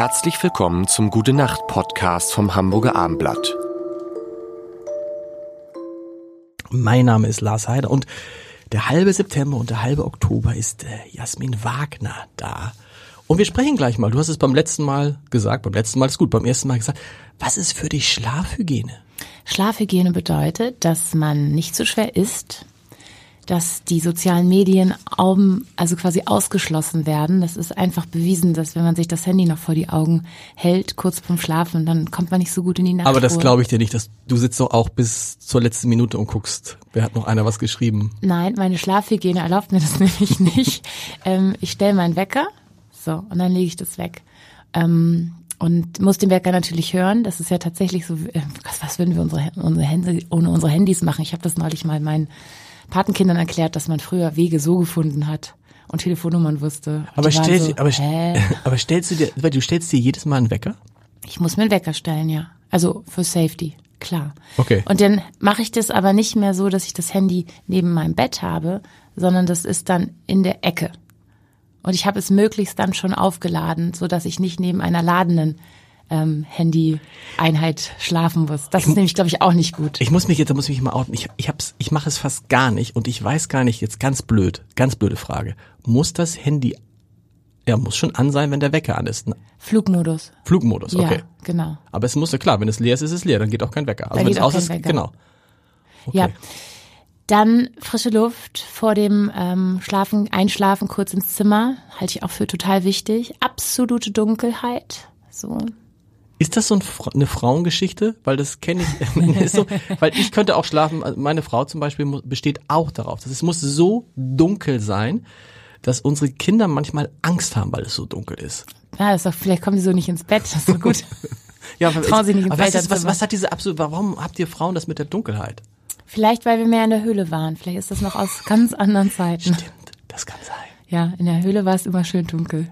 Herzlich willkommen zum Gute Nacht Podcast vom Hamburger Armblatt. Mein Name ist Lars Heider und der halbe September und der halbe Oktober ist äh, Jasmin Wagner da. Und wir sprechen gleich mal. Du hast es beim letzten Mal gesagt, beim letzten Mal ist gut, beim ersten Mal gesagt. Was ist für dich Schlafhygiene? Schlafhygiene bedeutet, dass man nicht zu schwer isst, dass die sozialen Medien also quasi ausgeschlossen werden. Das ist einfach bewiesen, dass wenn man sich das Handy noch vor die Augen hält, kurz vorm Schlafen, dann kommt man nicht so gut in die Nacht. Aber das glaube ich dir nicht. Dass, du sitzt doch auch bis zur letzten Minute und guckst, wer hat noch einer was geschrieben. Nein, meine Schlafhygiene erlaubt mir das nämlich nicht. ähm, ich stelle meinen Wecker, so, und dann lege ich das weg. Ähm, und muss den Wecker natürlich hören. Das ist ja tatsächlich so, äh, was, was würden wir unsere, unsere Hände, ohne unsere Handys machen? Ich habe das neulich mal meinen Patenkindern erklärt, dass man früher Wege so gefunden hat und Telefonnummern wusste. Und Aber, stellst, so, du- aber, aber stellst du dir, weil du stellst dir jedes Mal einen Wecker? Ich muss mir einen Wecker stellen, ja. Also für Safety, klar. Okay. Und dann mache ich das aber nicht mehr so, dass ich das Handy neben meinem Bett habe, sondern das ist dann in der Ecke. Und ich habe es möglichst dann schon aufgeladen, so dass ich nicht neben einer ladenden ähm, Handy-Einheit schlafen muss. Das ist nämlich, glaube ich, auch nicht gut. Ich muss mich jetzt, da muss ich mich mal outen. Ich, ich hab's, ich mache es fast gar nicht und ich weiß gar nicht, jetzt ganz blöd, ganz blöde Frage. Muss das Handy, ja, muss schon an sein, wenn der Wecker an ist. Flugmodus. Flugmodus, okay. Ja, genau. Aber es muss ja klar, wenn es leer ist, ist es leer, dann geht auch kein Wecker. Also Dann wenn geht es auch aus ist, Wecker. genau. Okay. Ja. Dann frische Luft vor dem ähm, Schlafen, Einschlafen kurz ins Zimmer, halte ich auch für total wichtig. Absolute Dunkelheit. So. Ist das so ein, eine Frauengeschichte? Weil das kenne ich, so, weil ich könnte auch schlafen, also meine Frau zum Beispiel besteht auch darauf, dass es muss so dunkel sein, dass unsere Kinder manchmal Angst haben, weil es so dunkel ist. Ja, ist doch, vielleicht kommen die so nicht ins Bett. Das ist so gut. Ja, Trauen sie nicht ins aber was, ist, was, was hat diese absolut, warum habt ihr Frauen das mit der Dunkelheit? vielleicht, weil wir mehr in der Höhle waren. Vielleicht ist das noch aus ganz anderen Zeiten. Stimmt, das kann sein. Ja, in der Höhle war es immer schön dunkel.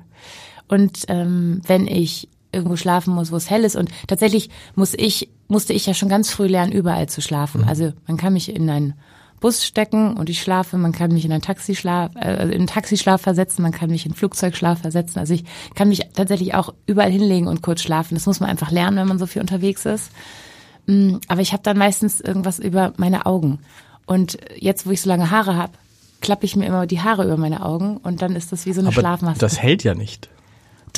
Und ähm, wenn ich irgendwo schlafen muss, wo es hell ist und tatsächlich muss ich musste ich ja schon ganz früh lernen, überall zu schlafen. Also man kann mich in einen Bus stecken und ich schlafe, man kann mich in einen Taxischlaf, äh, in einen Taxischlaf versetzen, man kann mich in einen Flugzeugschlaf versetzen. Also ich kann mich tatsächlich auch überall hinlegen und kurz schlafen. Das muss man einfach lernen, wenn man so viel unterwegs ist. Mm, Aber ich habe dann meistens irgendwas über meine Augen. Und jetzt, wo ich so lange Haare habe, klappe ich mir immer die Haare über meine Augen und dann ist das wie so eine Aber Schlafmaske. das hält ja nicht.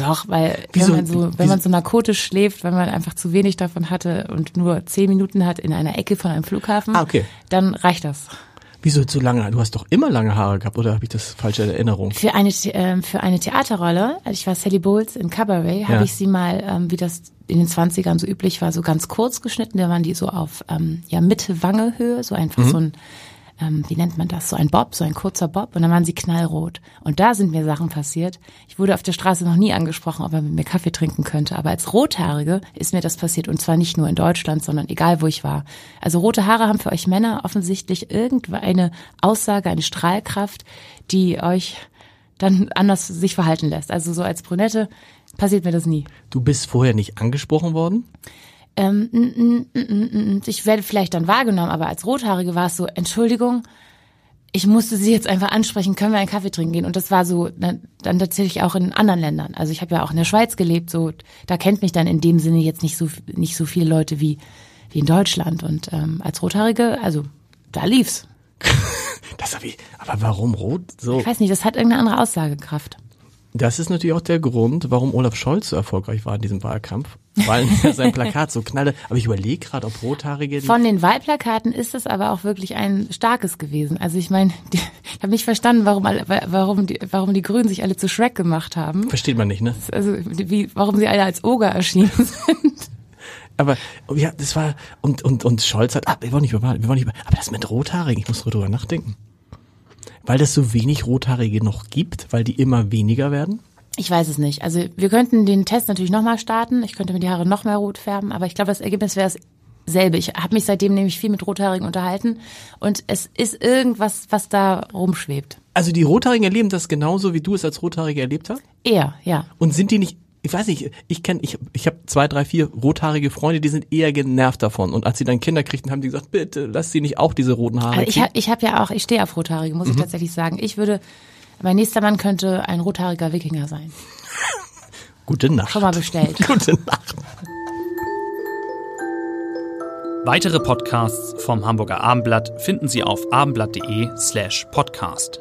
Doch, weil Wieso- wenn man so, wenn man so narkotisch schläft, wenn man einfach zu wenig davon hatte und nur zehn Minuten hat in einer Ecke von einem Flughafen, Ah, okay. dann reicht das. Wieso so lange? Du hast doch immer lange Haare gehabt, oder habe ich das falsche in Erinnerung? Für eine, ähm, für eine Theaterrolle, also ich war Sally Bowles in Cabaret, Ja. habe ich sie mal, ähm, wie das in den 20ern so üblich war, so ganz kurz geschnitten. Da waren die so auf ähm, ja, Mitte Wangehöhe, so einfach so ein, ähm, wie nennt man das, so ein Bob, so ein kurzer Bob. Und dann waren sie knallrot. Und da sind mir Sachen passiert. Ich wurde auf der Straße noch nie angesprochen, ob er mit mir Kaffee trinken könnte. Aber als Rothaarige ist mir das passiert. Und zwar nicht nur in Deutschland, sondern egal, wo ich war. Also rote Haare haben für euch Männer offensichtlich irgendeine Aussage, eine Strahlkraft, die euch dann anders sich verhalten lässt. Also so als Brünette passiert mir das nie. Du bist vorher nicht angesprochen worden? Ähm, mm, mm, mm, ich werde vielleicht dann wahrgenommen, aber als Rothaarige war es so, Entschuldigung, ich musste sie jetzt einfach ansprechen, können wir einen Kaffee trinken gehen? Und das war so dann, dann tatsächlich auch in anderen Ländern. Also ich habe ja auch in der Schweiz gelebt, so da kennt mich dann in dem Sinne jetzt nicht so nicht so viele Leute wie wie in Deutschland. Und ähm, als Rothaarige, also da lief's. Das hab ich, aber warum rot? So. Ich weiß nicht, das hat irgendeine andere Aussagekraft. Das ist natürlich auch der Grund, warum Olaf Scholz so erfolgreich war in diesem Wahlkampf, weil sein Plakat so knallte. Aber ich überlege gerade, ob Rothaarige... Von den Wahlplakaten ist es aber auch wirklich ein starkes gewesen. Also ich meine, ich habe nicht verstanden, warum alle, warum die, warum die Grünen sich alle zu Shrek gemacht haben. Versteht man nicht, ne? Also wie, warum sie alle als Oger erschienen sind. Aber ja, das war und und und Scholz hat, ah, wir wollen nicht über, wir wollen nicht über, aber das mit Rothaarigen, ich muss drüber nachdenken, weil das so wenig Rothaarige noch gibt, weil die immer weniger werden. Ich weiß es nicht. Also wir könnten den Test natürlich nochmal starten. Ich könnte mir die Haare noch mehr rot färben, aber ich glaube, das Ergebnis wäre dasselbe. Ich habe mich seitdem nämlich viel mit Rothaarigen unterhalten und es ist irgendwas, was da rumschwebt. Also die Rothaarigen erleben das genauso, wie du es als Rothaarige erlebt hast. Eher, ja. Und sind die nicht, ich weiß nicht, ich kenne, ich, ich habe zwei, drei, vier rothaarige Freunde, die sind eher genervt davon. Und als sie dann Kinder kriegten, haben die gesagt, bitte lass sie nicht auch diese roten Haare Also ich habe ich hab ja auch, ich stehe auf Rothaarige, muss ich tatsächlich sagen. Ich würde, mein nächster Mann könnte ein rothaariger Wikinger sein. Gute Nacht. Schon mal bestellt. Gute Nacht. Weitere Podcasts vom Hamburger Abendblatt finden Sie auf abendblatt.de slash podcast.